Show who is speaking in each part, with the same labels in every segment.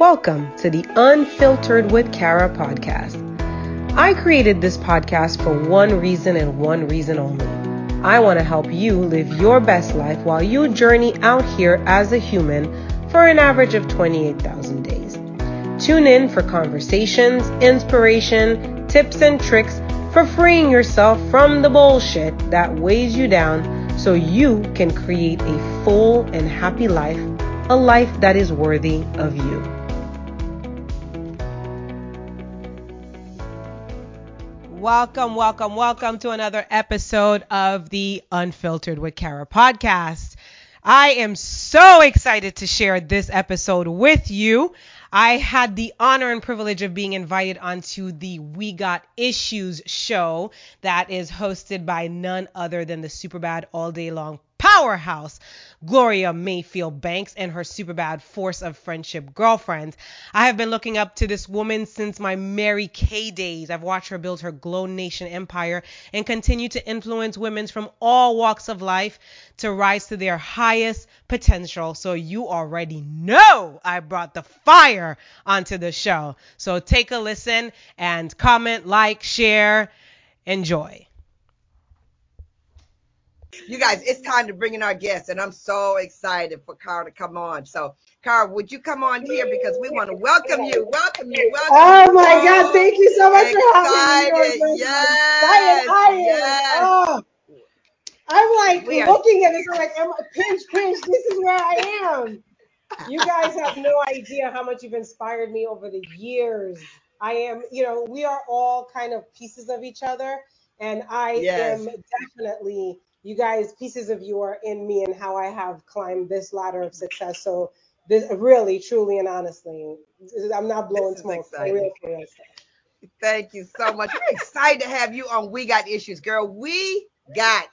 Speaker 1: Welcome to the Unfiltered with Kara podcast. I created this podcast for one reason and one reason only. I want to help you live your best life while you journey out here as a human for an average of 28,000 days. Tune in for conversations, inspiration, tips, and tricks for freeing yourself from the bullshit that weighs you down so you can create a full and happy life, a life that is worthy of you. Welcome, welcome, welcome to another episode of the Unfiltered with Kara podcast. I am so excited to share this episode with you. I had the honor and privilege of being invited onto the We Got Issues show that is hosted by none other than the Superbad All Day Long powerhouse, Gloria Mayfield Banks, and her super bad force of friendship girlfriends. I have been looking up to this woman since my Mary Kay days. I've watched her build her GloNation empire and continue to influence women from all walks of life to rise to their highest potential. So you already know I brought the fire onto the show. So take a listen and comment, like, share, enjoy.
Speaker 2: You guys, it's time to bring in our guests, and I'm so excited for Kara to come on. So, Kara, would you come on here because we want to welcome you, welcome you, welcome
Speaker 3: Oh
Speaker 2: you.
Speaker 3: my God! Thank you so much for having me.
Speaker 2: Excited, yes,
Speaker 3: Excited, I am.
Speaker 2: yes.
Speaker 3: Oh, I'm like
Speaker 2: We are-
Speaker 3: looking at it, I'm like, am I- pinch, pinch. This is where I am. You guys have no idea how much you've inspired me over the years. I am, you know, we are all kind of pieces of each other, and I
Speaker 2: Yes.
Speaker 3: am definitely. You guys, pieces of you are in me and how I have climbed this ladder of success. So this really, truly, and honestly, I'm not blowing smoke. For real, for real.
Speaker 2: Thank you so much. We're excited to have you on We Got Issues, girl. We got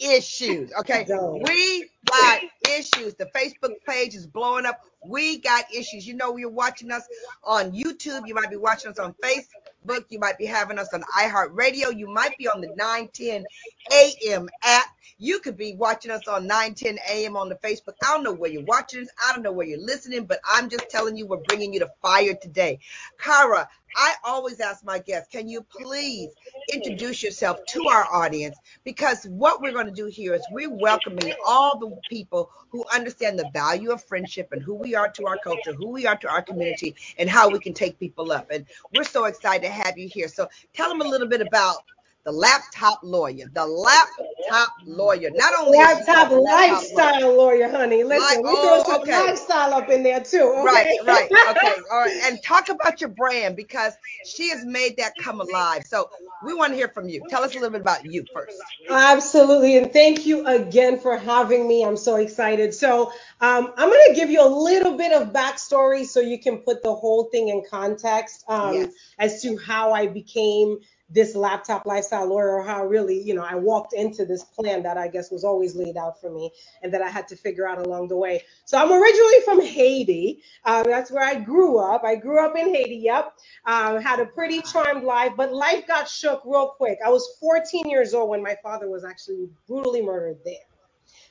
Speaker 2: issues. Okay. We got issues. The Facebook page is blowing up. We got issues. You know, you're watching us on YouTube. You might be watching us on Facebook. Book you might be having us on iHeartRadio. You might be on the 910 AM app. You could be watching us on 910 AM on the Facebook. I don't know where you're watching us. I don't know where you're listening, but I'm just telling you, we're bringing you the fire today. Kara, I always ask my guests, can you please introduce yourself to our audience? Because what we're going to do here is we're welcoming all the people who understand the value of friendship and who we are to our culture, who we are to our community, and how we can take people up. And we're so excited to have you here. So tell them a little bit about the laptop lawyer. The laptop lawyer. Not only is
Speaker 3: Laptop
Speaker 2: laptop lawyer-
Speaker 3: lifestyle lawyer, honey. Listen,
Speaker 2: Li-
Speaker 3: we throw
Speaker 2: oh,
Speaker 3: some
Speaker 2: okay.
Speaker 3: lifestyle up in there too. Okay?
Speaker 2: Right, right. Okay, all right. And talk about your brand because she has made that come alive. So we want to hear from you. Tell us a little bit about you first.
Speaker 3: Absolutely, and thank you again for having me. I'm so excited. So, um, I'm going to give you a little bit of backstory so you can put the whole thing in context um,
Speaker 2: Yes.
Speaker 3: as to how I became this laptop lifestyle lawyer, or how really, you know, I walked into this plan that I guess was always laid out for me and that I had to figure out along the way. So, I'm originally from Haiti. Um, that's where I grew up. I grew up in Haiti. Yep. um, had a pretty charmed life, but life got shook real quick. I was 14 years old when my father was actually brutally murdered there,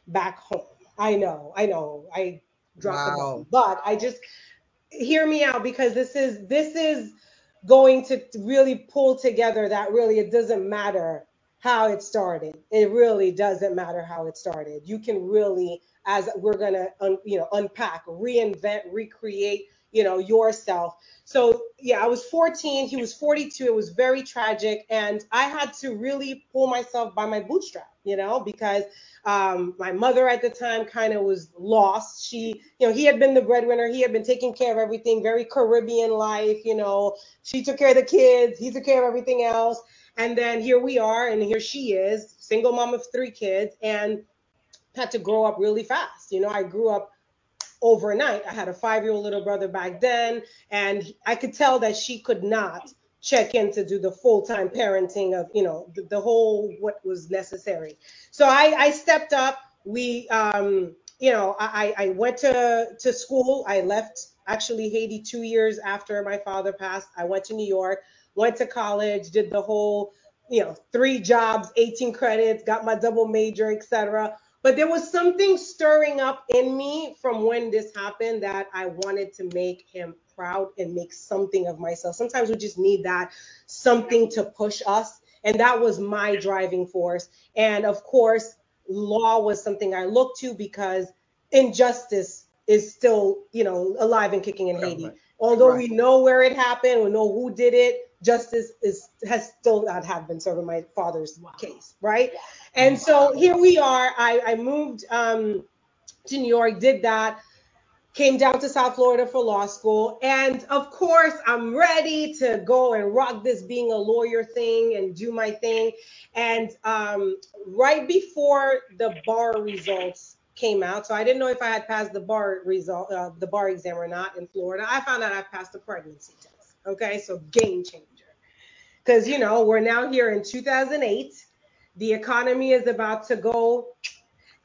Speaker 3: back home. I know, I know, I dropped the
Speaker 2: Wow.
Speaker 3: bomb, but I just hear me out because this is this is going to really pull together that really it doesn't matter how it started. It really doesn't matter how it started. You can really, as we're gonna, un, you know, unpack, reinvent, recreate, you know, yourself. So yeah, I was 14. He was 42. It was very tragic, and I had to really pull myself by my bootstrap, you know, because um, my mother at the time kind of was lost. She, you know, he had been the breadwinner. He had been taking care of everything, very Caribbean life, you know. She took care of the kids. He took care of everything else. And then here we are, and here she is, single mom of three kids, and had to grow up really fast. You know, I grew up overnight. I had a five year old little brother back then, and I could tell that she could not check in to do the full time parenting of, you know, the, the whole what was necessary. So I, I stepped up. We, um, you know, I, I went to, to school. I left actually Haiti two years after my father passed. I went to New York, went to college, did the whole, you know, three jobs, 18 credits, got my double major, etc But there was something stirring up in me from when this happened that I wanted to make him proud and make something of myself. Sometimes we just need that something to push us. And that was my driving force. And of course, law was something I looked to because injustice is still, you know, alive and kicking in Haiti. Although
Speaker 2: Right.
Speaker 3: we know where it happened, we know who did it, justice is has still not have been served in my father's case, right? And so here we are. I, I moved um, to New York, did that, came down to South Florida for law school, and of course I'm ready to go and rock this being a lawyer thing and do my thing. And um, right before the bar results came out, so I didn't know if I had passed the bar result, uh, the bar exam or not in Florida. I found out I passed the pregnancy test. Okay, so game changer. Because you know we're now here in 2008. The economy is about to go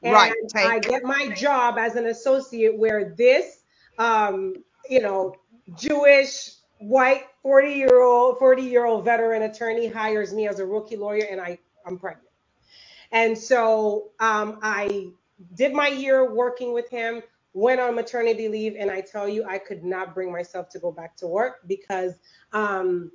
Speaker 3: and
Speaker 2: Right,
Speaker 3: I get my job as an associate where this, um, you know, Jewish white 40 year old 40 year old veteran attorney hires me as a rookie lawyer, and I I'm pregnant. And so um, I did my year working with him, went on maternity leave, and I tell you, I could not bring myself to go back to work because um,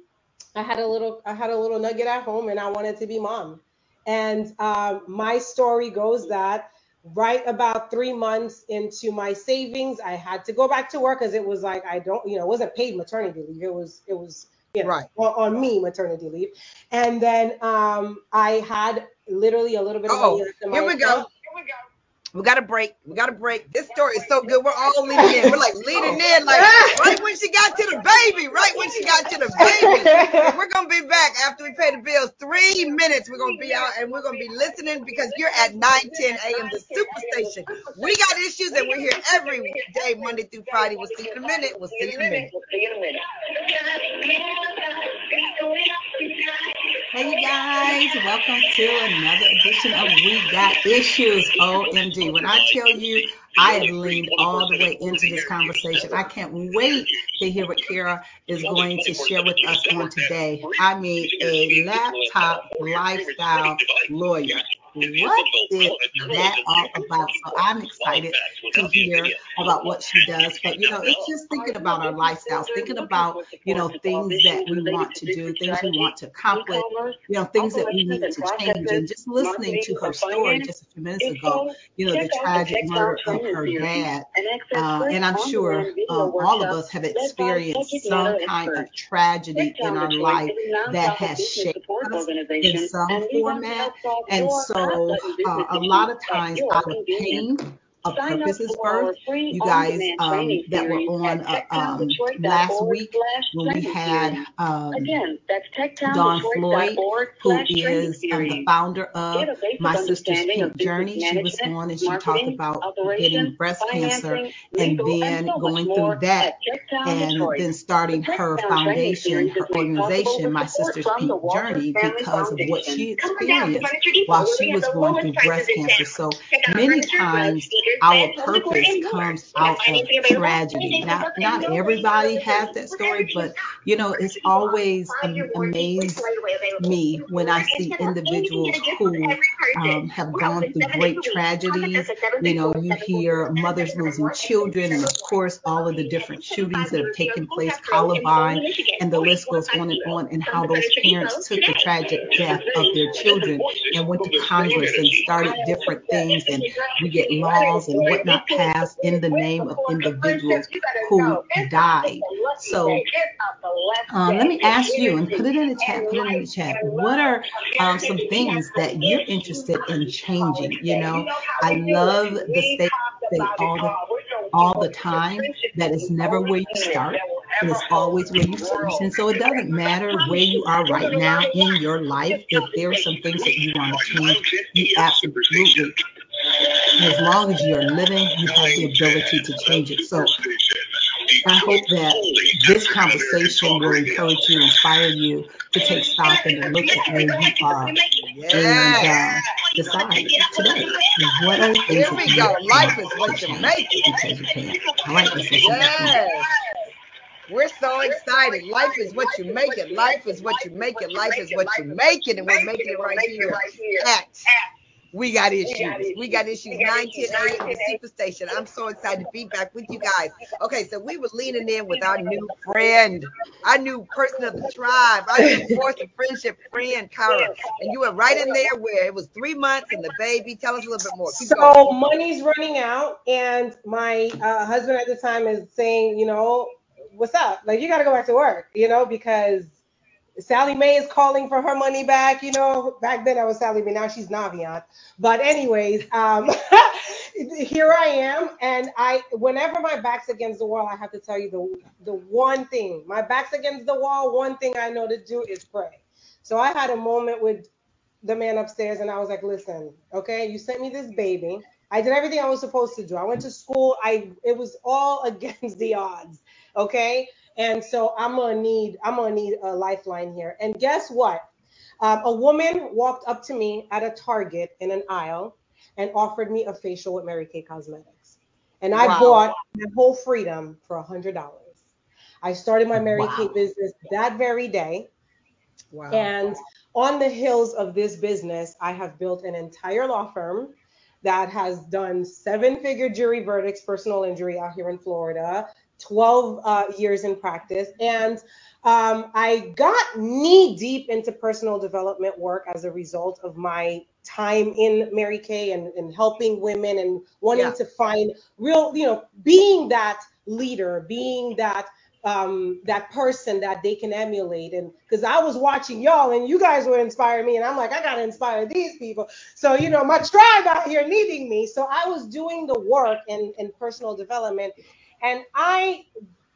Speaker 3: I had a little I had a little nugget at home, and I wanted to be mom. And um, my story goes that right about three months into my savings, I had to go back to work because it was like I don't, you know, it wasn't paid maternity leave. It was it was you know
Speaker 2: Right.
Speaker 3: on, on me maternity leave. And then um, I had literally a little bit of
Speaker 2: Oh,
Speaker 3: money left in my
Speaker 2: here we go. We got to break. We got to break. This story is so good. We're all leaning in. We're like leaning in, like right when she got to the baby, right when she got to the baby. We're gonna be back after we pay the bills. Three minutes. We're gonna be out and we're gonna be listening because you're at 9 10 a.m. the Superstation. We got issues and we're here every day, Monday through Friday. We'll see you in a minute. We'll see you in a minute.
Speaker 4: Hey welcome to another edition of We Got Issues. OMG. When I tell you I have leaned all the way into this conversation, I can't wait to hear what Kara is going to share with us on today. I mean, a laptop lifestyle lawyer. What is that all about? So I'm excited to hear about what she does. But you know, it's just thinking about our lifestyles, thinking about you know things that we want to do, things we want to accomplish, you know, things that we need to change. And just listening to her story just a few minutes ago, you know, the tragic murder of her dad. Uh, and I'm sure um, all of us have experienced some kind of tragedy in our life that has shaped us in some format. And so uh, a lot of times out of pain, a purpose is birth. You guys um, that were on uh, um, last week when we had um, again that's tech time Floyd, who is um, the founder of My Sister's Pink Journey. She was on and she talked about getting breast cancer and then going through that and then starting her foundation, her organization, My Sister's Pink Journey, because of what she experienced while she was going through breast cancer. So many times our purpose comes out of tragedy. Now, not everybody has that story, but you know, it's always am- amazed me when I see individuals who um, have gone through great tragedies. You know, you hear mothers losing children, and of course, all of the different shootings that have taken place, Columbine, and the list goes on and on, and how those parents took the tragic death of their children and went to Congress and started different things, and we get laws and whatnot passed in the name of individuals who died. So um, let me ask you and put it in the chat. Put it in the chat. What are um, some things that you're interested in changing? You know, I love the state all the all the time that it's never where you start. It is always where you finish. And so it doesn't matter where you are right now in your life. If there are some things that you want to change, you absolutely as long as you're living, you have the ability to change it. So I hope that this conversation will encourage you, inspire you to take stock and to look at where you are and uh, decide today what are the things
Speaker 2: Here we go. Life is what you make it.
Speaker 4: because you can. Let's
Speaker 2: Yes. We're so excited. Life is what you make it. Life is what you make it. Life is what you make it. And we're making it right here at we got issues. We got issues 9, 10 a.m. the Superstation. I'm so excited to be back with you guys. Okay, so we were leaning in with our new friend, our new person of the tribe, our new force of friendship friend, Kara. And you were right in there where it was three months and the baby. Tell us a little bit more.
Speaker 3: Keep so going. money's running out, and my uh, husband at the time is saying, you know, what's up? Like you got to go back to work, you know, because Sallie Mae is calling for her money back. You know, back then I was Sallie Mae, now she's Navient. But anyways, um, here I am, and I, whenever my back's against the wall, I have to tell you the the one thing. My back's against the wall. One thing I know to do is pray. So I had a moment with the man upstairs, and I was like, listen, okay, you sent me this baby. I did everything I was supposed to do. I went to school. I it was all against the odds. Okay. And so I'm gonna need I'm gonna need a lifeline here. And guess what? Um, a woman walked up to me at a Target in an aisle and offered me a facial with Mary Kay Cosmetics. And I wow. bought the whole freedom for a hundred dollars. I started my Mary wow. Kay business that very day. Wow. And on the hills of this business, I have built an entire law firm that has done seven figure jury verdicts, personal injury out here in Florida, 12 uh, years in practice. And um, I got knee deep into personal development work as a result of my time in Mary Kay and, and helping women and wanting yeah. to find real, you know, being that leader, being that um, that person that they can emulate. And because I was watching y'all and you guys were inspiring me, and I'm like, I gotta inspire these people. So you know, my tribe out here needing me. So I was doing the work in, in personal development, and I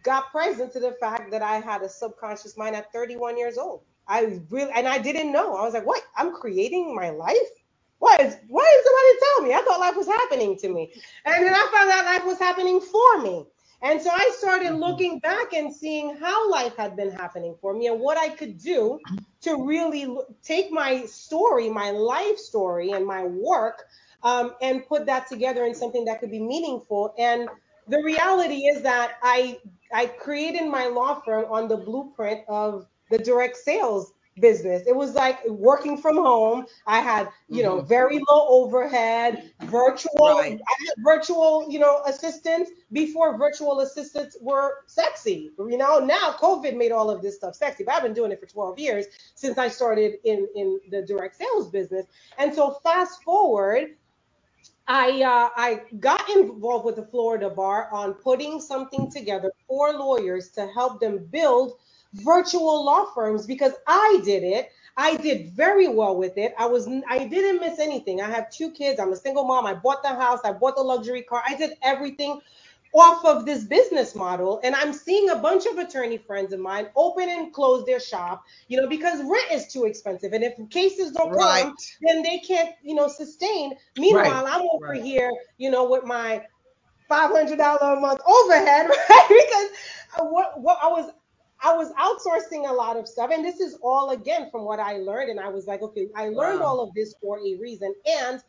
Speaker 3: got present to the fact that I had a subconscious mind at 31 years old. I really, and I didn't know. I was like, what? I'm creating my life? Why is, why did somebody tell me? I thought life was happening to me. And then I found out life was happening for me. And so I started mm-hmm. looking back and seeing how life had been happening for me and what I could do to really take my story, my life story, and my work um, and put that together in something that could be meaningful. And the reality is that I I created my law firm on the blueprint of the direct sales business. It was like working from home. I had, you know, mm-hmm. very low overhead, virtual, right. I had virtual, you know, assistants before virtual assistants were sexy. You know, now COVID made all of this stuff sexy, but I've been doing it for 12 years since I started in in the direct sales business. And so fast forward, I uh, I got involved with the Florida Bar on putting something together for lawyers to help them build virtual law firms because I did it. I did very well with it. I was I didn't miss anything. I have two kids. I'm a single mom. I bought the house. I bought the luxury car. I did everything off of this business model and i'm seeing a bunch of attorney friends of mine open and close their shop you know because rent is too expensive and if cases don't right. come then they can't you know sustain meanwhile right. i'm over right. here you know with my $500 a month overhead right because uh, what, what i was I was outsourcing a lot of stuff, and this is all again from what I learned. And I was like, okay, I learned wow. all of this for a reason. And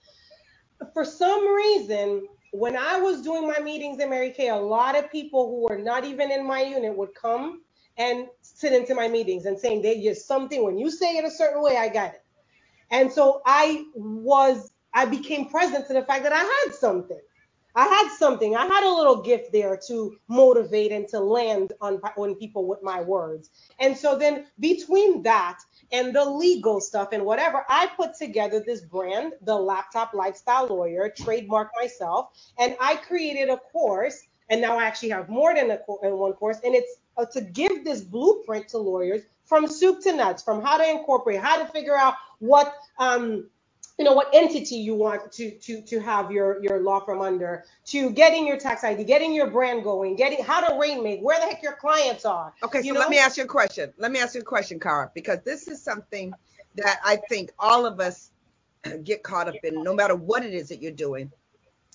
Speaker 3: for some reason, when I was doing my meetings in Mary Kay, a lot of people who were not even in my unit would come and sit into my meetings and saying they just something when you say it a certain way, I got it. And so I was I became present to the fact that I had something. I had something. I had a little gift there to motivate and to land on on people with my words. And so then between that and the legal stuff and whatever, I put together this brand, the Laptop Lifestyle Lawyer, trademark myself, and I created a course. And now I actually have more than a than one course, and it's uh, to give this blueprint to lawyers from soup to nuts, from how to incorporate, how to figure out what um, you know what entity you want to to to have your your law firm under to getting your tax id getting your brand going getting how to rainmake where the heck your clients are
Speaker 2: okay so know? let me ask you a question let me ask you a question Kara because this is something that i think all of us get caught up in no matter what it is that you're doing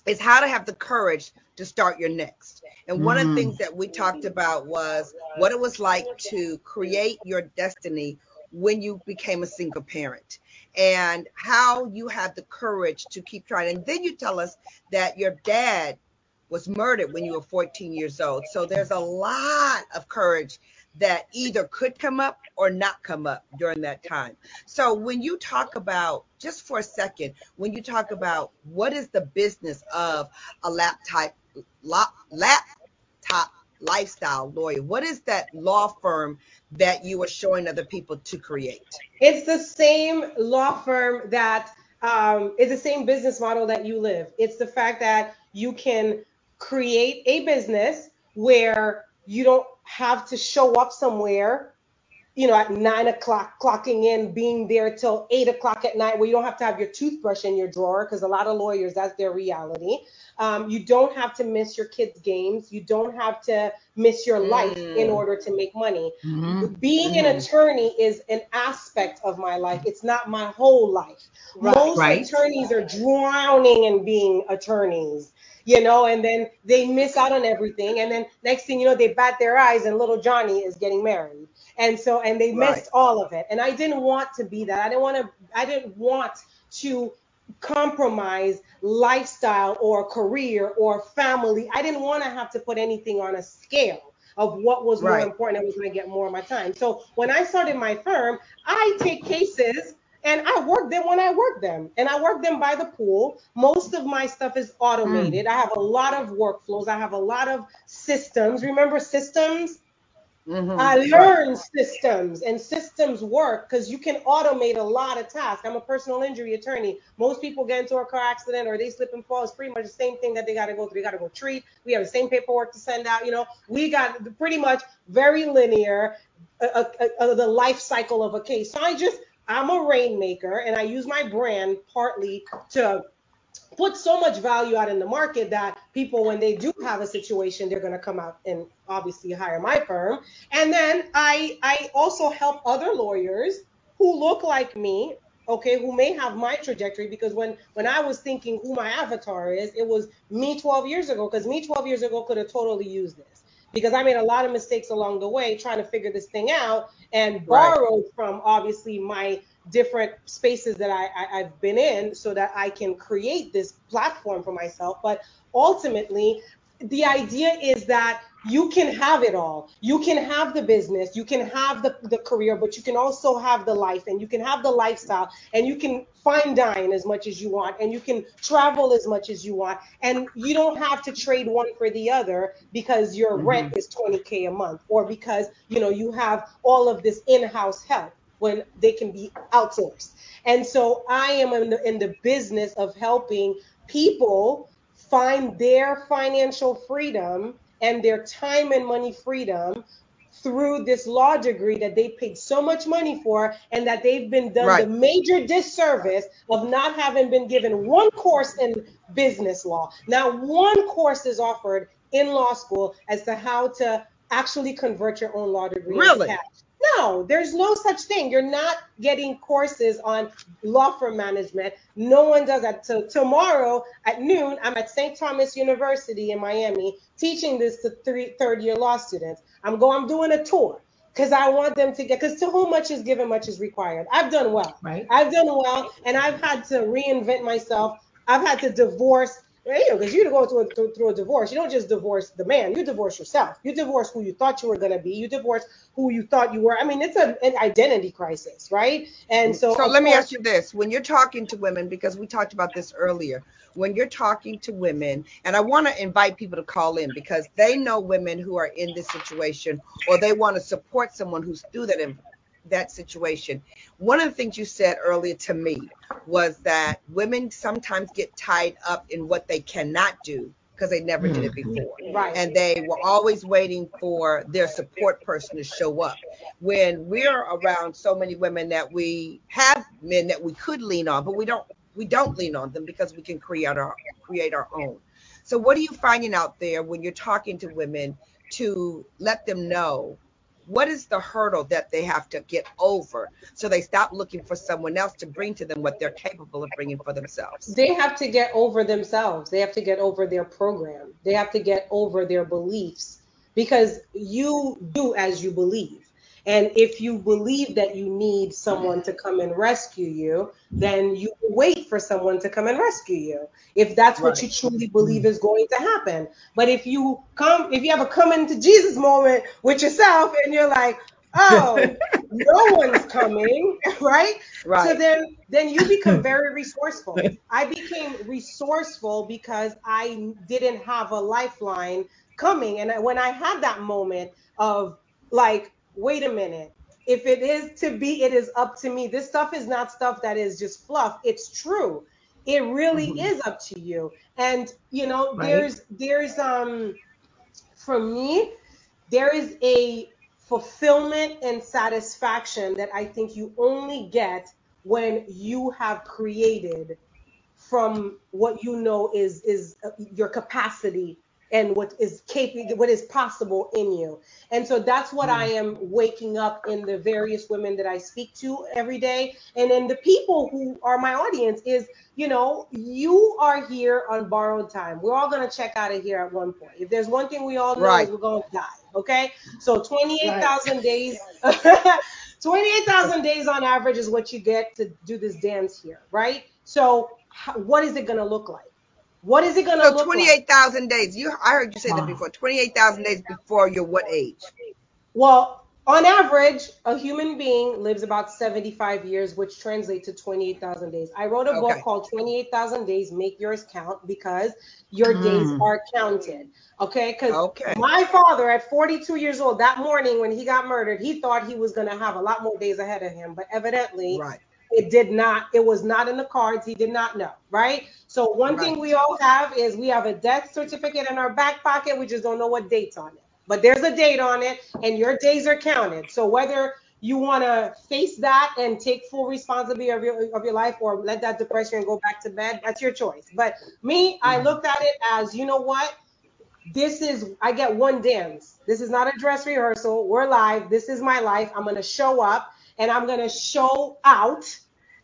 Speaker 2: is how to have the courage to start your next and one mm. of the things that we talked about was what it was like to create your destiny when you became a single parent and how you have the courage to keep trying. And then you tell us that your dad was murdered when you were 14 years old. So there's a lot of courage that either could come up or not come up during that time. So when you talk about just for a second, when you talk about what is the business of a laptop laptop lifestyle lawyer, what is that law firm that you are showing other people to create?
Speaker 3: It's the same law firm that um, is the same business model that you live. It's the fact that you can create a business where you don't have to show up somewhere you know, at nine o'clock, clocking in, being there till eight o'clock at night, where you don't have to have your toothbrush in your drawer, because a lot of lawyers, that's their reality. Um, you don't have to miss your kids' games. You don't have to miss your life
Speaker 2: Mm.
Speaker 3: in order to make money.
Speaker 4: Mhm.
Speaker 3: Being an
Speaker 2: Mhm.
Speaker 3: attorney is an aspect of my life. It's not my whole life.
Speaker 1: Right.
Speaker 3: Most
Speaker 4: Right.
Speaker 3: attorneys are drowning in being attorneys you know, and then they miss out on everything. And then next thing you know, they bat their eyes and little Johnny is getting married. And so, and they
Speaker 2: Right.
Speaker 3: missed all of it. And I didn't want to be that. I didn't want to, I didn't want to compromise lifestyle or career or family. I didn't want to have to put anything on a scale of what was more important and was going to get more of my time. So when I started my firm, I take cases and I work them when I work them. And I work them by the pool. Most of my stuff is automated. I have a lot of workflows. I have a lot of systems. Remember systems?
Speaker 2: Mhm.
Speaker 3: I learned systems and systems work because you can automate a lot of tasks. I'm a personal injury attorney. Most people get into a car accident or they slip and fall. It's pretty much the same thing that they got to go through. They got to go treat. We have the same paperwork to send out. You know, we got pretty much very linear, uh, uh, uh, the life cycle of a case. So I just, I'm a rainmaker and I use my brand partly to put so much value out in the market that people, when they do have a situation, they're going to come out and obviously hire my firm. And then I I also help other lawyers who look like me, okay, who may have my trajectory because when when I was thinking who my avatar is, it was me 12 years ago because me 12 years ago could have totally used this because I made a lot of mistakes along the way trying to figure this thing out and
Speaker 2: Right.
Speaker 3: borrowed from obviously my different spaces that I, I I've been in so that I can create this platform for myself. But ultimately, the idea is that you can have it all. You can have the business, you can have the, the career, but you can also have the life and you can have the lifestyle and you can fine dine as much as you want and you can travel as much as you want. And you don't have to trade one for the other because your mm-hmm. rent is 20K a month or because you know you have all of this in-house help when they can be outsourced. And so I am in the, in the business of helping people find their financial freedom and their time and money freedom through this law degree that they paid so much money for and that they've been done
Speaker 2: Right.
Speaker 3: the major disservice of not having been given one course in business law. Now, one course is offered in law school as to how to actually convert your own law degree into
Speaker 2: Really?
Speaker 3: cash. No, there's no such thing. You're not getting courses on law firm management. No one does that. So tomorrow at noon, I'm at St. Thomas University in Miami teaching this to three third year law students. I'm going, I'm doing a tour because I want them to get because to whom much is given, much is required. I've done well.
Speaker 4: Right.
Speaker 3: I've done well, and I've had to reinvent myself. I've had to divorce. You know, because you go through a, through, through a divorce, you don't just divorce the man, you divorce yourself. You divorce who you thought you were going to be. You divorce who you thought you were. I mean, it's a, an identity crisis, right? And so,
Speaker 2: So let me ask you this: When you're talking to women, because we talked about this earlier, when you're talking to women, and I want to invite people to call in because they know women who are in this situation, or they want to support someone who's through that in, that situation. One of the things you said earlier to me was that women sometimes get tied up in what they cannot do because they never did it mm-hmm. before
Speaker 3: Right.
Speaker 2: and they were always waiting for their support person to show up. When we're around so many women that we have men that we could lean on, but we don't we don't lean on them because we can create our create our own. So what are you finding out there when you're talking to women to let them know what is the hurdle that they have to get over so they stop looking for someone else to bring to them what they're capable of bringing for themselves?
Speaker 3: they have to get over themselves. They have to get over their program. They have to get over their beliefs because you do as you believe. And if you believe that you need someone to come and rescue you, then you wait for someone to come and rescue you. If that's what you truly believe is going to happen. But if you come, if you have a coming to Jesus moment with yourself and you're like, oh, no one's coming, right?
Speaker 2: Right.
Speaker 3: So then then you become very resourceful. I became resourceful because I didn't have a lifeline coming. And when I had that moment of like, wait a minute, if it is to be, it is up to me. This stuff is not stuff that is just fluff. It's true. It really
Speaker 2: Mhm.
Speaker 3: is up to you. And you know,
Speaker 2: Right.
Speaker 3: there's there's um for me, there is a fulfillment and satisfaction that I think you only get when you have created from what you know is is uh, your capacity and what is capable what is possible in you and so that's what i am waking up in the various women that i speak to every day and then the people who are my audience is you know you are here on borrowed time we're all going to check out of here at one point if there's one thing we all know
Speaker 2: Right.
Speaker 3: is we're going to die okay so 28000 days 28,000 days on average is what you get to do this dance here, right? So, how, what is it going to look like? What is it going to
Speaker 2: So
Speaker 3: look like?
Speaker 2: 28,000 days. You, I heard you say that before. 28,000 days before your what age?
Speaker 3: Well, on average, a human being lives about 75 years, which translates to 28,000 days. I wrote a book called 28,000 Days Make Yours Count because your days
Speaker 4: Mm.
Speaker 3: are counted. Okay? Because
Speaker 2: Okay.
Speaker 3: my father, at 42 years old, that morning when he got murdered, he thought he was going to have a lot more days ahead of him. But evidently,
Speaker 2: Right.
Speaker 3: it did not it was not in the cards he did not know right so one thing we all have is we have a death certificate in our back pocket we just don't know what date's on it but there's a date on it and your days are counted so whether you want to face that and take full responsibility of your of your life or let that depression and go back to bed that's your choice but me i looked at it as you know what this is I get one dance. This is not a dress rehearsal. We're live. This is my life. I'm gonna show up and I'm gonna show out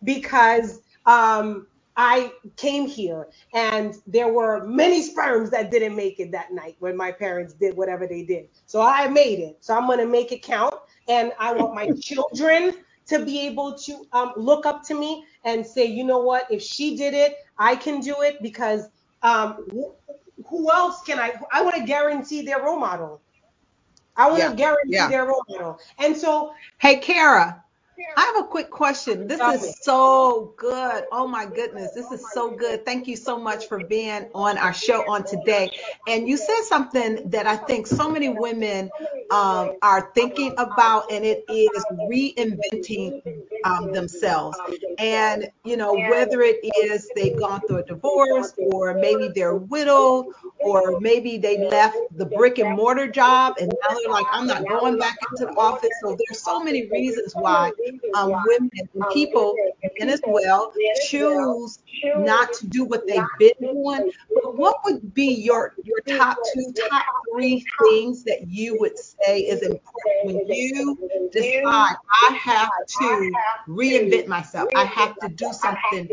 Speaker 3: because um I came here and there were many sperms that didn't make it that night when my parents did whatever they did. So I made it. So I'm gonna make it count and I want my children to be able to um, look up to me and say, you know what, if she did it, I can do it because um, wh- who else can I? I want to guarantee their role model. I want
Speaker 2: Yeah,
Speaker 3: to guarantee
Speaker 2: yeah.
Speaker 3: their role model. And so,
Speaker 4: Hey, Kara, I have a quick question. This is so good. Oh my goodness, this is so good. Thank you so much for being on our show on today. And you said something that I think so many women um, are thinking about, and it is reinventing um, themselves. And you know, whether it is they've gone through a divorce, or maybe they're widowed, or maybe they left the brick and mortar job and now they're like, I'm not going back into the office. So there's so many reasons why um, women and people, men as well, choose not to do what they've been doing. But what would be your your top two, top three things that you would say is important when you decide I have to reinvent myself? I have to do something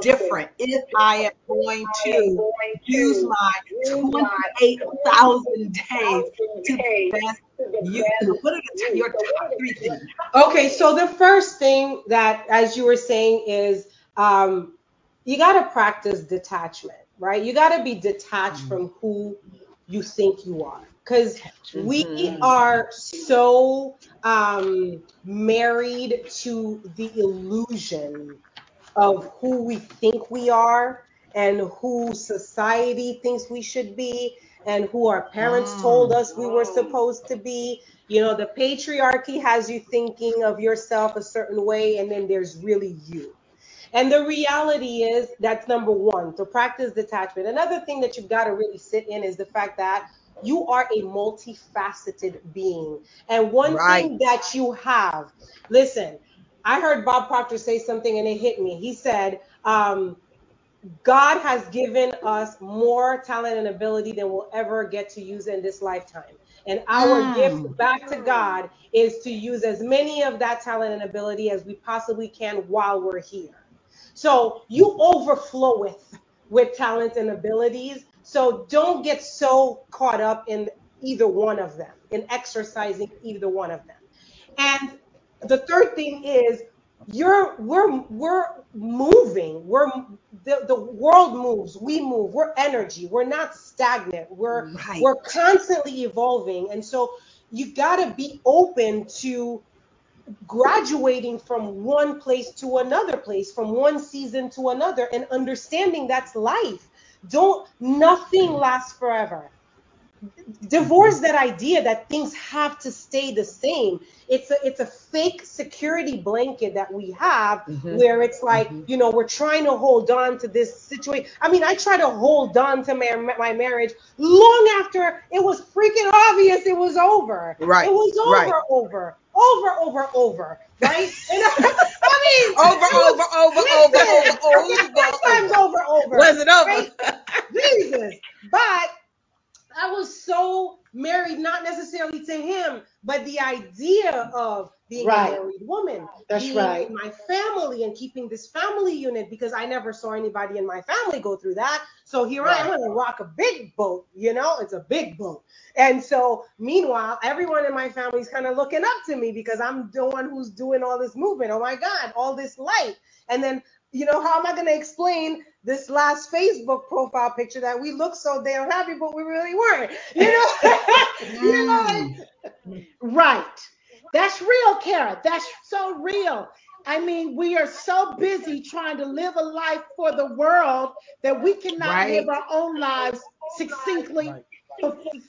Speaker 4: different if I am going to use my 28,000 days to the best you. What are the, your top three things?
Speaker 3: okay, so the first thing that, as you were saying, is um, you got to practice detachment, right? You got to be detached from who you think you are. Because we
Speaker 2: Mhm.
Speaker 3: are so um, married to the illusion of who we think we are and who society thinks we should be and who our parents told us we were supposed to be. You know, the patriarchy has you thinking of yourself a certain way, and then there's really you. And the reality is that's number one. To practice detachment. Another thing that you've got to really sit in is the fact that you are a multifaceted being. And one
Speaker 2: Right.
Speaker 3: thing that you have, listen, I heard Bob Proctor say something and it hit me. He said, um, God has given us more talent and ability than we'll ever get to use in this lifetime. And our
Speaker 4: Mm.
Speaker 3: gift back to God is to use as many of that talent and ability as we possibly can while we're here. So you overflow with with talent and abilities. So don't get so caught up in either one of them, in exercising either one of them. And the third thing is you're we're we're moving. We're the, the world moves. We move. We're energy. We're not stagnant. We're
Speaker 2: Right.
Speaker 3: we're constantly evolving. And so you've gotta be open to graduating from one place to another place, from one season to another, and understanding that's life. Don't nothing lasts forever. Divorce that idea that things have to stay the same. It's a it's a fake security blanket that we have
Speaker 2: Mhm.
Speaker 3: where it's like,
Speaker 2: Mhm.
Speaker 3: you know, we're trying to hold on to this situation. I mean, I try to hold on to my, my marriage long after it was freaking obvious it was over.
Speaker 2: Right,
Speaker 3: It was over,
Speaker 2: right.
Speaker 3: over, over, over, over, right? And I, mean,
Speaker 2: Over, over, over, over, over, over,
Speaker 3: next time's over, over.
Speaker 2: Was it over?
Speaker 3: Right? Jesus. But I was so married, not necessarily to him, but the idea of being
Speaker 5: Right.
Speaker 3: a married woman,
Speaker 5: That's
Speaker 3: being
Speaker 5: right.
Speaker 3: my family and keeping this family unit because I never saw anybody in my family go through that. So here I am
Speaker 2: Right.
Speaker 3: on a rock a big boat, you know, it's a big boat. And so meanwhile, everyone in my family is kind of looking up to me because I'm the one who's doing all this movement. Oh my God, all this light. And then, you know, how am I going to explain this last Facebook profile picture that we look so damn happy, but we really weren't? You know, you know, mm. like,
Speaker 5: Right. That's real, Kara. That's so real. I mean, we are so busy trying to live a life for the world that we cannot
Speaker 2: Right.
Speaker 5: live our own lives succinctly.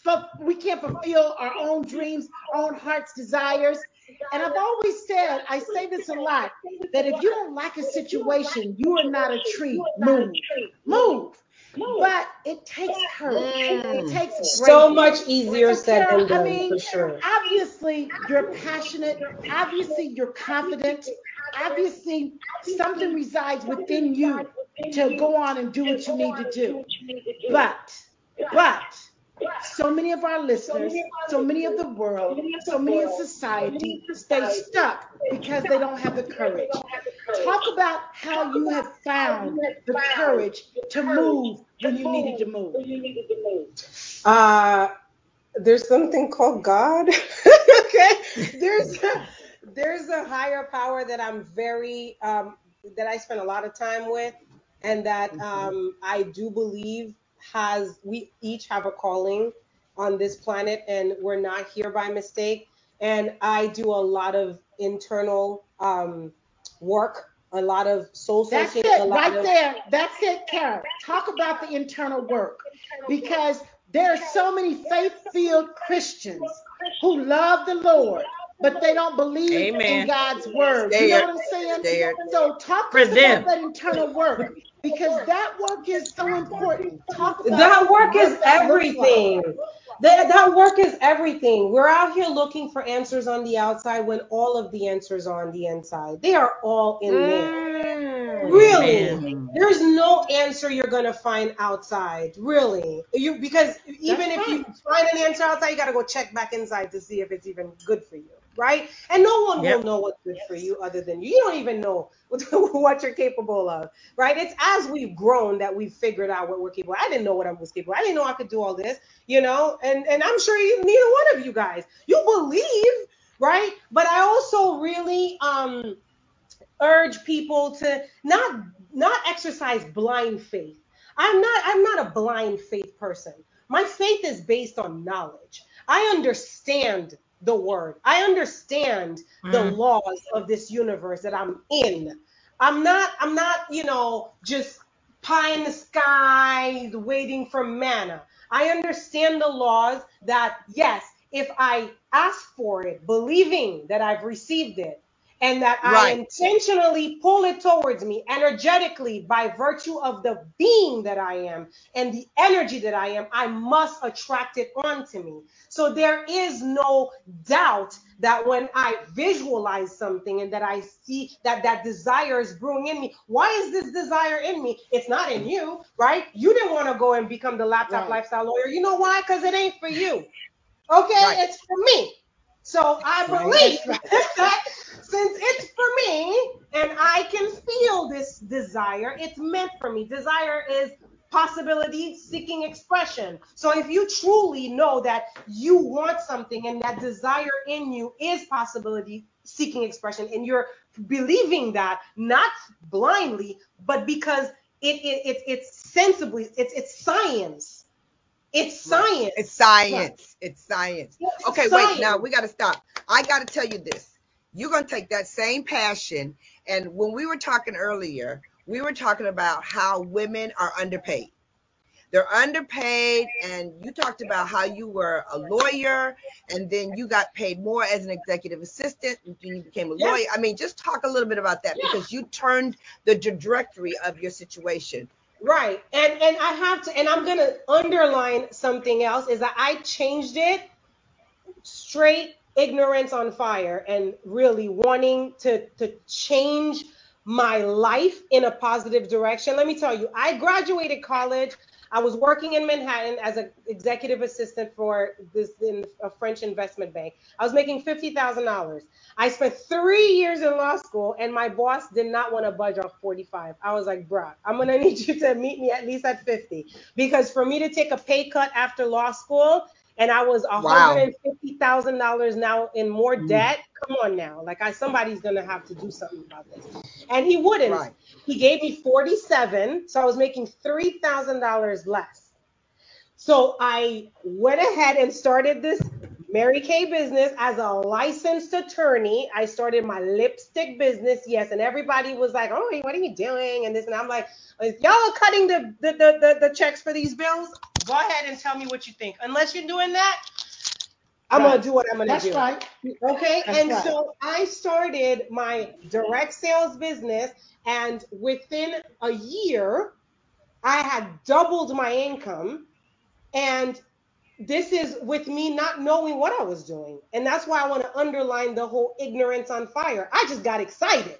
Speaker 5: Fu- We can't fulfill our own dreams, our own heart's desires. And I've always said, I say this a lot, that if you don't like a situation, you are not a tree. Move. Move. But it takes courage. It
Speaker 2: Mm.
Speaker 5: takes
Speaker 3: so much easier
Speaker 5: So,
Speaker 3: said than
Speaker 5: I
Speaker 3: done,
Speaker 5: mean,
Speaker 3: for sure.
Speaker 5: obviously you're passionate obviously you're confident obviously something resides within you to go on and do what you need to do but but so many of our listeners so many of the world so many in society stay stuck because they don't have the courage. Talk about how you have found the courage to move when you needed to move.
Speaker 3: Uh, there's something called God. okay, there's a, there's a higher power that I'm very um, that I spend a lot of time with, and that um, I do believe has we each have a calling on this planet, and we're not here by mistake. And I do a lot of internal um, work, a lot of soul
Speaker 5: That's
Speaker 3: searching, a
Speaker 5: it,
Speaker 3: lot
Speaker 5: right
Speaker 3: of
Speaker 5: there. That's it, Karen. Talk about the internal work because there are so many faith-filled Christians who love the Lord, but they don't believe
Speaker 2: Amen.
Speaker 5: in God's word. You know
Speaker 2: Scared.
Speaker 5: what I'm saying?
Speaker 2: Scared.
Speaker 5: So talk to us about that internal work because that work is so important. Talk about
Speaker 3: that work is
Speaker 5: what that like.
Speaker 3: everything. That, that work is everything. We're out here looking for answers on the outside when all of the answers are on the inside. They are all in there.
Speaker 2: Mm.
Speaker 3: Really,
Speaker 2: Amen.
Speaker 3: there's no answer you're gonna find outside. Really, you because even
Speaker 5: That's
Speaker 3: if you find an answer outside, you gotta go check back inside to see if it's even good for you, right? And no one
Speaker 2: Yep.
Speaker 3: will know what's good for you other than you. You don't even know what, what you're capable of, right? It's as we've grown that we've figured out what we're capable. I didn't know what I was capable. I didn't know I could do all this, you know. And and I'm sure you, neither one of you guys, you believe, right? But I also really um urge people to not not exercise blind faith. I'm not I'm not a blind faith person. My faith is based on knowledge. I understand the word. I understand the
Speaker 2: Mm.
Speaker 3: laws of this universe that I'm in. I'm not I'm not, you know, just pie in the sky waiting for manna. I understand the laws that yes, if I ask for it, believing that I've received it, and that I intentionally pull it towards me energetically by virtue of the being that I am and the energy that I am, I must attract it onto me. So there is no doubt that when I visualize something and that I see that that desire is brewing in me, why is this desire in me? It's not in you, right? You didn't want to go and become the laptop
Speaker 5: Right.
Speaker 3: lifestyle lawyer. You know why? Because it ain't for you. Okay,
Speaker 2: Right.
Speaker 3: it's for me. So I believe that since it's for me and I can feel this desire, it's meant for me. Desire is possibility seeking expression. So if you truly know that you want something and that desire in you is possibility seeking expression and you're believing that not blindly but because it, it, it it's sensibly it's it's science it's science
Speaker 2: It's science. It's science.
Speaker 3: It's
Speaker 2: Okay,
Speaker 3: science.
Speaker 2: wait. Now we got to stop. I got to tell you this. You're going to take that same passion, and when we were talking earlier, we were talking about how women are underpaid. They're underpaid, and you talked about how you were a lawyer, and then you got paid more as an executive assistant, and then you became a
Speaker 3: Yeah.
Speaker 2: lawyer. I mean, just talk a little bit about that
Speaker 3: Yeah.
Speaker 2: because you turned the trajectory of your situation.
Speaker 3: Right. And and I have to and I'm to underline something else is that I changed it straight ignorance on fire and really wanting to to change my life in a positive direction. Let me tell you, I graduated college. I was working in Manhattan as an executive assistant for this in a French investment bank. I was making fifty thousand dollars. I spent three years in law school, and my boss did not want to budge off forty-five. I was like, "Bruh, I'm gonna need you to meet me at least at fifty, because for me to take a pay cut after law school, and I was hundred and fifty thousand dollars now in more
Speaker 2: Mm.
Speaker 3: debt. Come on now, like I somebody's gonna have to do something about this." And he wouldn't.
Speaker 2: Right.
Speaker 3: He gave me 47, so I was making $3,000 less. So I went ahead and started this Mary Kay business as a licensed attorney. I started my lipstick business, yes, and everybody was like, "Oh, what are you doing?" and this, and I'm like, y'all are cutting the, the the the checks for these bills, go ahead and tell me what you think. Unless you're doing that, I'm
Speaker 5: Right.
Speaker 3: gonna do what I'm gonna do.
Speaker 5: That's
Speaker 3: do."
Speaker 5: right.
Speaker 3: Okay,
Speaker 5: That's
Speaker 3: and
Speaker 5: right.
Speaker 3: so I started my direct sales business, and within a year, I had doubled my income. And this is with me not knowing what I was doing. And that's why I want to underline the whole ignorance on fire. I just got excited.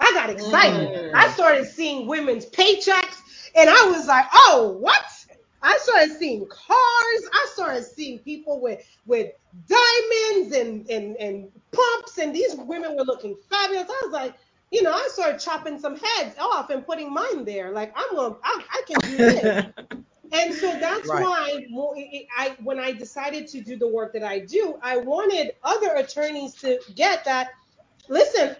Speaker 3: I got excited.
Speaker 2: Mm.
Speaker 3: I started seeing women's paychecks, and I was like, oh, what? I started seeing cars. I started seeing people with with diamonds and and and pumps, and these women were looking fabulous. I was like, you know, I started chopping some heads off and putting mine there. Like I'm gonna, I, I can do this. And so that's
Speaker 2: Right.
Speaker 3: why mo- it- it- I, when I decided to do the work that I do, I wanted other attorneys to get that. Listen,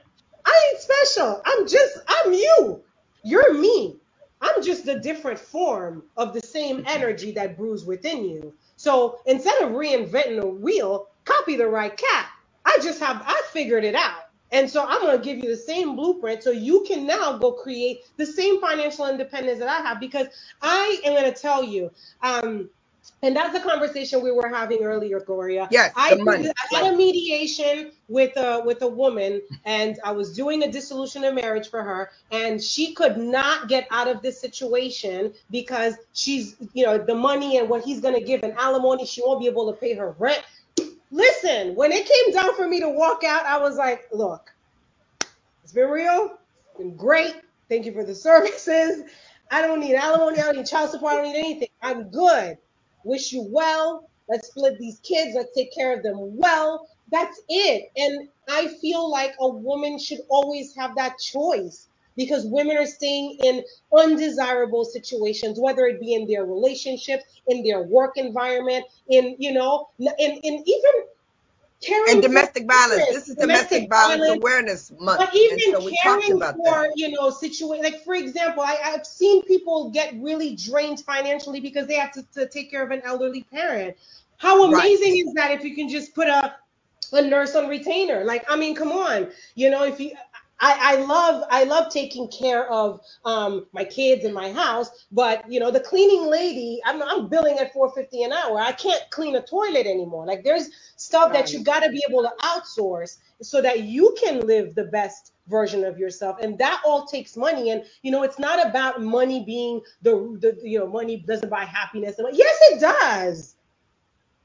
Speaker 3: I ain't special. I'm just, I'm you. You're me. I'm just a different form of the same energy that brews within you. So instead of reinventing the wheel, copy the right cat. I just have, I figured it out. And so I'm going to give you the same blueprint so you can now go create the same financial independence that I have because I am going to tell you, um, and that's the conversation we were having earlier, Gloria.
Speaker 2: Yes,
Speaker 3: I,
Speaker 2: the money.
Speaker 3: I had a mediation with a with a woman, and I was doing a dissolution of marriage for her, and she could not get out of this situation because she's, you know, the money and what he's gonna give in alimony, she won't be able to pay her rent. Listen, when it came down for me to walk out, I was like, look, it's been real, it's been great. Thank you for the services. I don't need alimony, I don't need child support, I don't need anything. I'm good. Wish you well. Let's split these kids. Let's take care of them well. That's it. And I feel like a woman should always have that choice because women are staying in undesirable situations, whether it be in their relationships, in their work environment, in, you know, in, in even caring
Speaker 2: And domestic violence. This is domestic, violence, awareness month.
Speaker 3: but even
Speaker 2: and so we talked
Speaker 3: caring
Speaker 2: about
Speaker 3: for,
Speaker 2: that.
Speaker 3: you know, situation like for example, I, I've seen people get really drained financially because they have to, to take care of an elderly parent. How
Speaker 2: Right.
Speaker 3: amazing is that if you can just put a a nurse on retainer? Like, I mean, come on, you know, if you I, I love I love taking care of um, my kids and my house, but you know the cleaning lady I'm, I'm billing at 450 an hour. I can't clean a toilet anymore. Like there's stuff that you got to be able to outsource so that you can live the best version of yourself, and that all takes money. And you know it's not about money being the the you know money doesn't buy happiness. Yes, it does.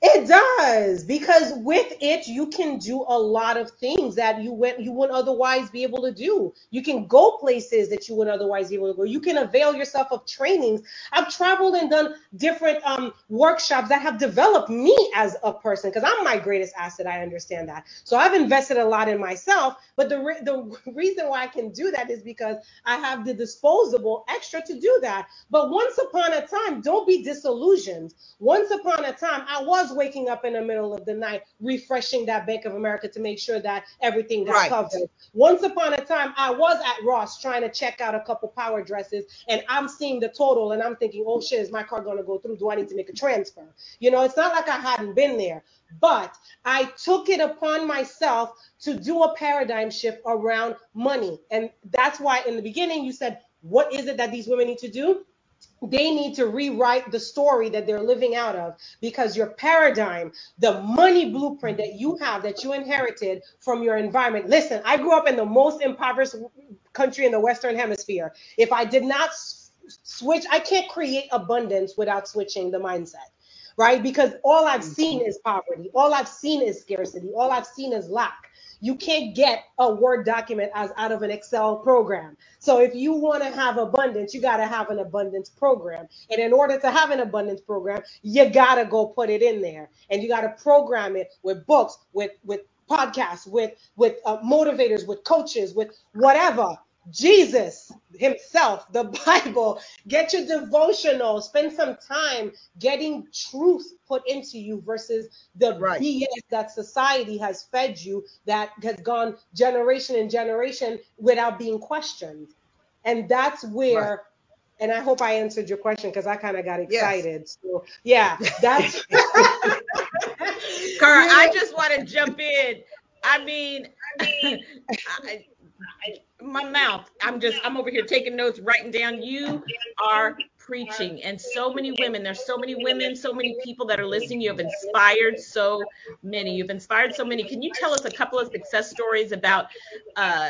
Speaker 3: It does because with it you can do a lot of things that you went you wouldn't otherwise be able to do. You can go places that you wouldn't otherwise be able to go. You can avail yourself of trainings. I've traveled and done different um, workshops that have developed me as a person because I'm my greatest asset. I understand that. So I've invested a lot in myself. But the re- the reason why I can do that is because I have the disposable extra to do that. But once upon a time, don't be disillusioned. Once upon a time, I was waking up in the middle of the night, refreshing that Bank of America to make sure that everything got
Speaker 2: Right.
Speaker 3: covered. Once upon a time, I was at Ross trying to check out a couple power dresses, and I'm seeing the total, and I'm thinking, oh shit, is my car going to go through? Do I need to make a transfer? You know, it's not like I hadn't been there, but I took it upon myself to do a paradigm shift around money. And that's why in the beginning you said, what is it that these women need to do? They need to rewrite the story that they're living out of because your paradigm, the money blueprint that you have, that you inherited from your environment. Listen, I grew up in the most impoverished country in the Western Hemisphere. If I did not switch, I can't create abundance without switching the mindset. Right? Because all I've seen is poverty. All I've seen is scarcity. All I've seen is lack. You can't get a Word document as out of an Excel program. So if you want to have abundance, you got to have an abundance program. And in order to have an abundance program, you got to go put it in there. And you got to program it with books, with with podcasts, with with uh, motivators, with coaches, with whatever. Jesus himself, the Bible, get your devotional, spend some time getting truth put into you versus the
Speaker 2: Right.
Speaker 3: BS that society has fed you that has gone generation and generation without being questioned. And that's where, and I hope I answered your question because I kind of got
Speaker 2: Yes.
Speaker 3: excited. So yeah, that's
Speaker 4: Kara, I just want to jump in. I mean, I, my mouth. I'm just. I'm over here taking notes, writing down. You are preaching, and so many women. There's so many women, so many people that are listening. You have inspired so many. You've inspired so many. Can you tell us a couple of success stories about uh,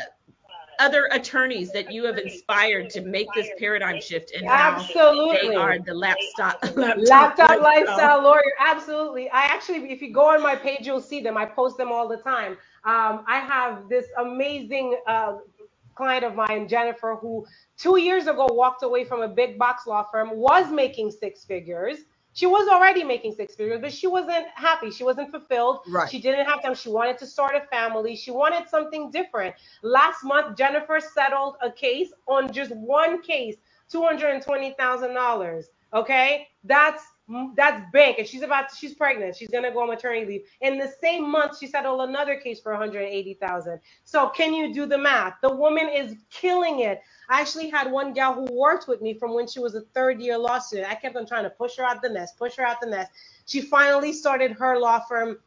Speaker 4: other attorneys that you have inspired to make this paradigm shift and
Speaker 3: absolutely.
Speaker 4: they are the laptop laptop,
Speaker 3: Laptop lifestyle lawyer, absolutely. I actually, if you go on my page, you'll see them. I post them all the time. Um, I have this amazing uh, client of mine, Jennifer, who two years ago walked away from a big box law firm, was making six figures. She was already making six figures, but she wasn't happy. She wasn't fulfilled.
Speaker 2: Right.
Speaker 3: She didn't have time. She wanted to start a family. She wanted something different. Last month, Jennifer settled a case on just one case, $220,000. Okay? That's Mm-hmm. that's big. And she's about to, she's pregnant. She's gonna go on maternity leave. In the same month, she settled another case for 180,000. So can you do the math? The woman is killing it. I actually had one gal who worked with me from when she was a third year law student. I kept on trying to push her out the nest, push her out the nest. She finally started her law firm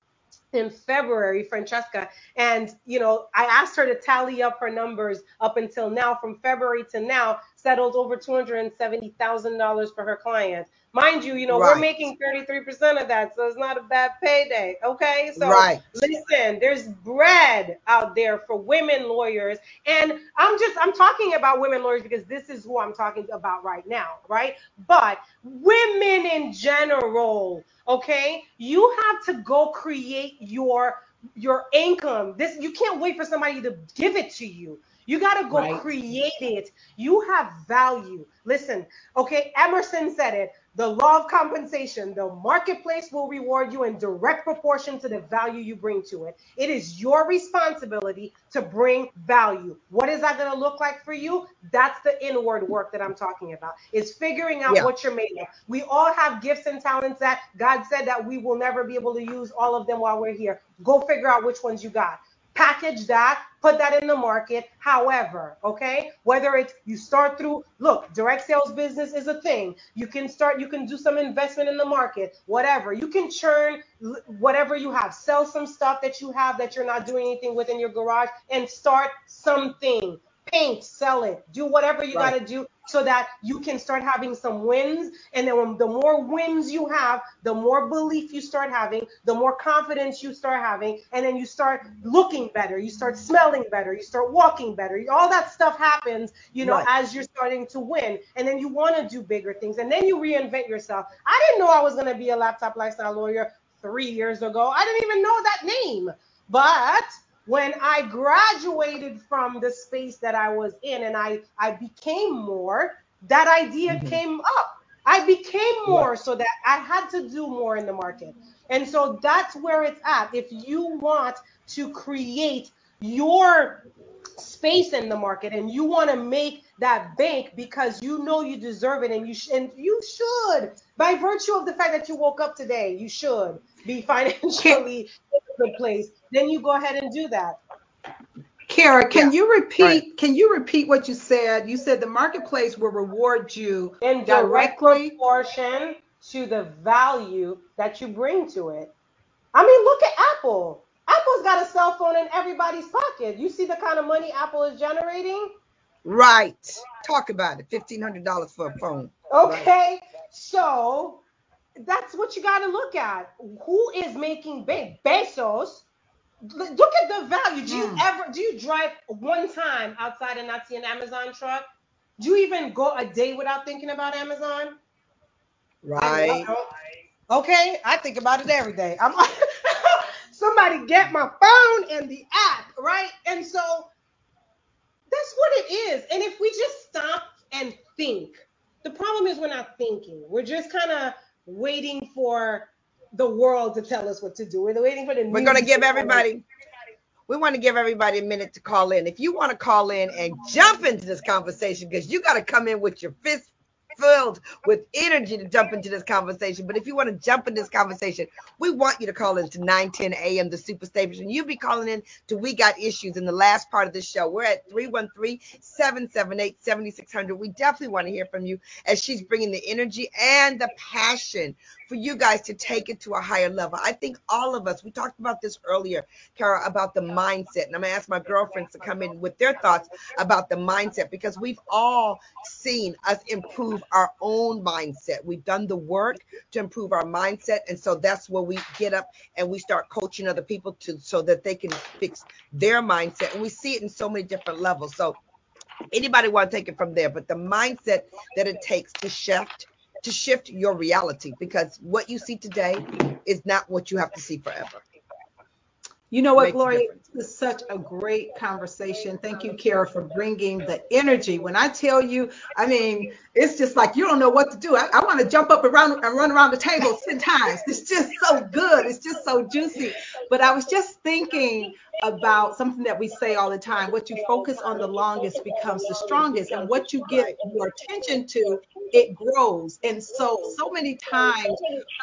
Speaker 3: in February, Francesca. And, you know, I asked her to tally up her numbers up until now, from February to now, settled over $270,000 for her clients. Mind you, you know, we're making 33% of that, so it's not a bad payday. Okay. So
Speaker 2: Right.
Speaker 3: listen, there's bread out there for women lawyers. And I'm just, I'm talking about women lawyers because this is who I'm talking about right now, right? But women in general, okay, you have to go create your your income. This you can't wait for somebody to give it to you. You got to go
Speaker 4: Right.
Speaker 3: create it. You have value. Listen, okay, Emerson said it. The law of compensation, the marketplace will reward you in direct proportion to the value you bring to it. It is your responsibility to bring value. What is that going to look like for you? That's the inward work that I'm talking about. Is figuring out
Speaker 2: Yeah.
Speaker 3: what you're made of. We all have gifts and talents that God said that we will never be able to use all of them while we're here. Go figure out which ones you got package that, put that in the market. However, okay, whether it's you start through, look, direct sales business is a thing. You can start, you can do some investment in the market, whatever. You can churn whatever you have, sell some stuff that you have that you're not doing anything with in your garage and start something. Paint, sell it, do whatever you
Speaker 2: Right.
Speaker 3: got to do so that you can start having some wins. And then when the more wins you have, the more belief you start having, the more confidence you start having, and then you start looking better, you start smelling better, you start walking better. All that stuff happens, you know,
Speaker 2: Right.
Speaker 3: as you're starting to win. And then you want to do bigger things, and then you reinvent yourself. I didn't know I was going to be a laptop lifestyle lawyer three years ago. I didn't even know that name. But when I graduated from the space that I was in and I, I became more, that idea mm-hmm. came up. I became more so that I had to do more in the market. And so that's where it's at. If you want to create your space in the market and you want to make that bank because you know you deserve it and you sh- and you should by virtue of the fact that you woke up today you should be financially in a good place then you go ahead and do that
Speaker 4: Kara, can yeah. you repeat? Right. Can you repeat what you said? You said the marketplace will reward you
Speaker 3: in directly proportion to the value that you bring to it. I mean, look at Apple. Apple's got a cell phone in everybody's pocket. You see the kind of money Apple is generating?
Speaker 2: Right. Talk about it. Fifteen hundred dollars for a phone.
Speaker 3: Okay. Right. So that's what you got to look at. Who is making bank? Bezos. Look at the value. Do you mm. ever do you drive one time outside and not see an Amazon truck? Do you even go a day without thinking about Amazon?
Speaker 2: Right.
Speaker 3: I okay, I think about it every day. I'm somebody get my phone and the app, right? And so that's what it is. And if we just stop and think, the problem is we're not thinking. We're just kind of waiting for the world to tell us what to do. We're waiting for the.
Speaker 2: We're going to give everybody. We want to give everybody a minute to call in. If you want to call in and jump into this conversation, because you got to come in with your fist filled with energy to jump into this conversation. But if you want to jump in this conversation, we want you to call in to 910 a.m. the super station. You'll be calling in to We Got Issues in the last part of the show. We're at 313-778-7600. We definitely want to hear from you as she's bringing the energy and the passion for you guys to take it to a higher level. I think all of us, we talked about this earlier, Kara, about the mindset. And I'm going to ask my girlfriends to come in with their thoughts about the mindset because we've all seen us improve our own mindset. We've done the work to improve our mindset. And so that's where we get up and we start coaching other people to so that they can fix their mindset. And we see it in so many different levels. So anybody want to take it from there, but the mindset that it takes to shift to shift your reality because what you see today is not what you have to see forever.
Speaker 4: You know what, Gloria? This is such a great conversation. Thank you, Kara, for bringing the energy. When I tell you, I mean, it's just like you don't know what to do. I, I want to jump up run and run around the table 10 times. It's just so good. It's just so juicy. But I was just thinking about something that we say all the time what you focus on the longest becomes the strongest and what you give your attention to it grows. And so so many times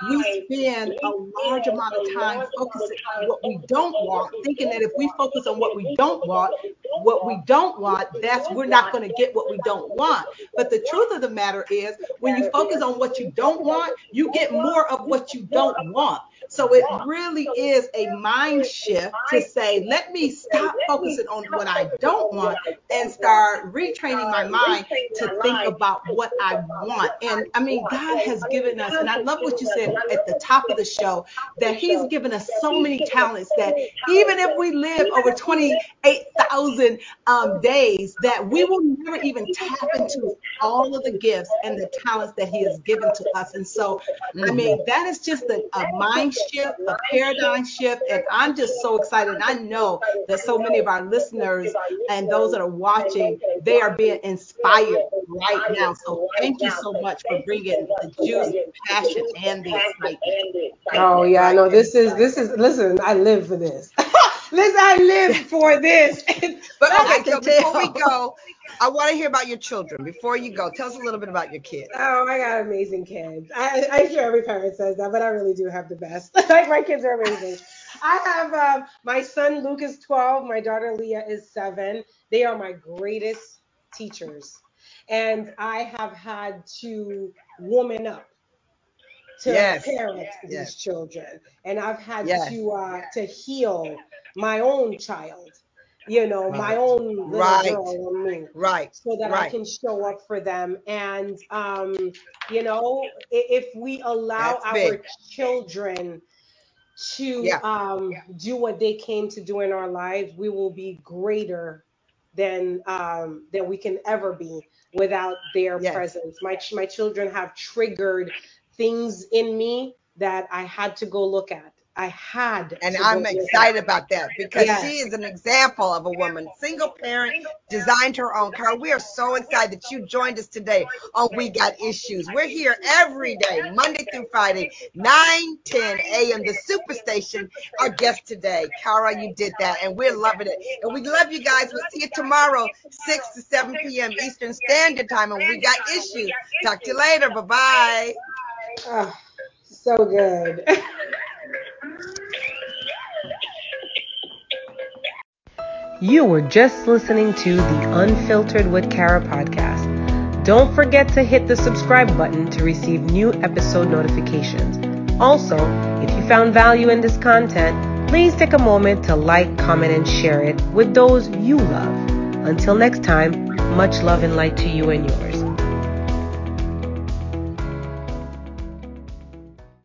Speaker 4: we spend a large amount of time focusing on what we don't want thinking that if we focus on what we don't want what we don't want that's we're not going to get what we don't want. But the truth of the matter is when you focus on what you don't want you get more of what you don't want so it really is a mind shift to say let me stop focusing on what I don't want and start retraining my mind to think about what I want. And I mean, God has given us, and I love what you said at the top of the show, that He's given us so many talents that even if we live over 28,000 um, days, that we will never even tap into all of the gifts and the talents that He has given to us. And so, I mean, that is just a, a mind shift, a paradigm shift, and I'm just so excited. I know know that so many of our listeners and those that are watching, they are being inspired right now. So thank you so much for bringing the juice, the passion, and the excitement.
Speaker 3: Oh yeah, I know this is this is. Listen, I live for this. listen, I live for this.
Speaker 2: but okay, so before we go, I want to hear about your children. Before you go, tell us a little bit about your kids.
Speaker 3: Oh, I got amazing kids. I, I'm sure every parent says that, but I really do have the best. like my kids are amazing. I have um, my son Luke is 12, my daughter Leah is seven. They are my greatest teachers, and I have had to woman up to yes. parent yes. these children, and I've had yes. to uh, to heal my own child you know, right. my own little right. girl and me.
Speaker 2: Right.
Speaker 3: So that
Speaker 2: right.
Speaker 3: I can show up for them. And, um, you know, if we allow That's our big. children to yeah. um, do what they came to do in our lives, we will be greater than um, than we can ever be without their yes. presence. My my children have triggered things in me
Speaker 6: that I had to go look at. I had.
Speaker 2: And I'm excited about that because
Speaker 6: Yes.
Speaker 2: she is an example of a woman, single parent, designed her own car. We are so excited that you joined us today on We Got Issues. We're here every day, Monday through Friday, 9, 10 a.m. The Superstation, our guest today. Kara, you did that, and we're loving it. And we love you guys. We'll see you tomorrow, 6 to 7 p.m. Eastern Standard Time, and We Got Issues. Talk to you later. Bye-bye.
Speaker 6: Ah, so good.
Speaker 3: You were just listening to the Unfiltered with Kara podcast. Don't forget to hit the subscribe button to receive new episode notifications. Also, if you found value in this content, please take a moment to like, comment, and share it with those you love. Until next time, much love and light to you and yours.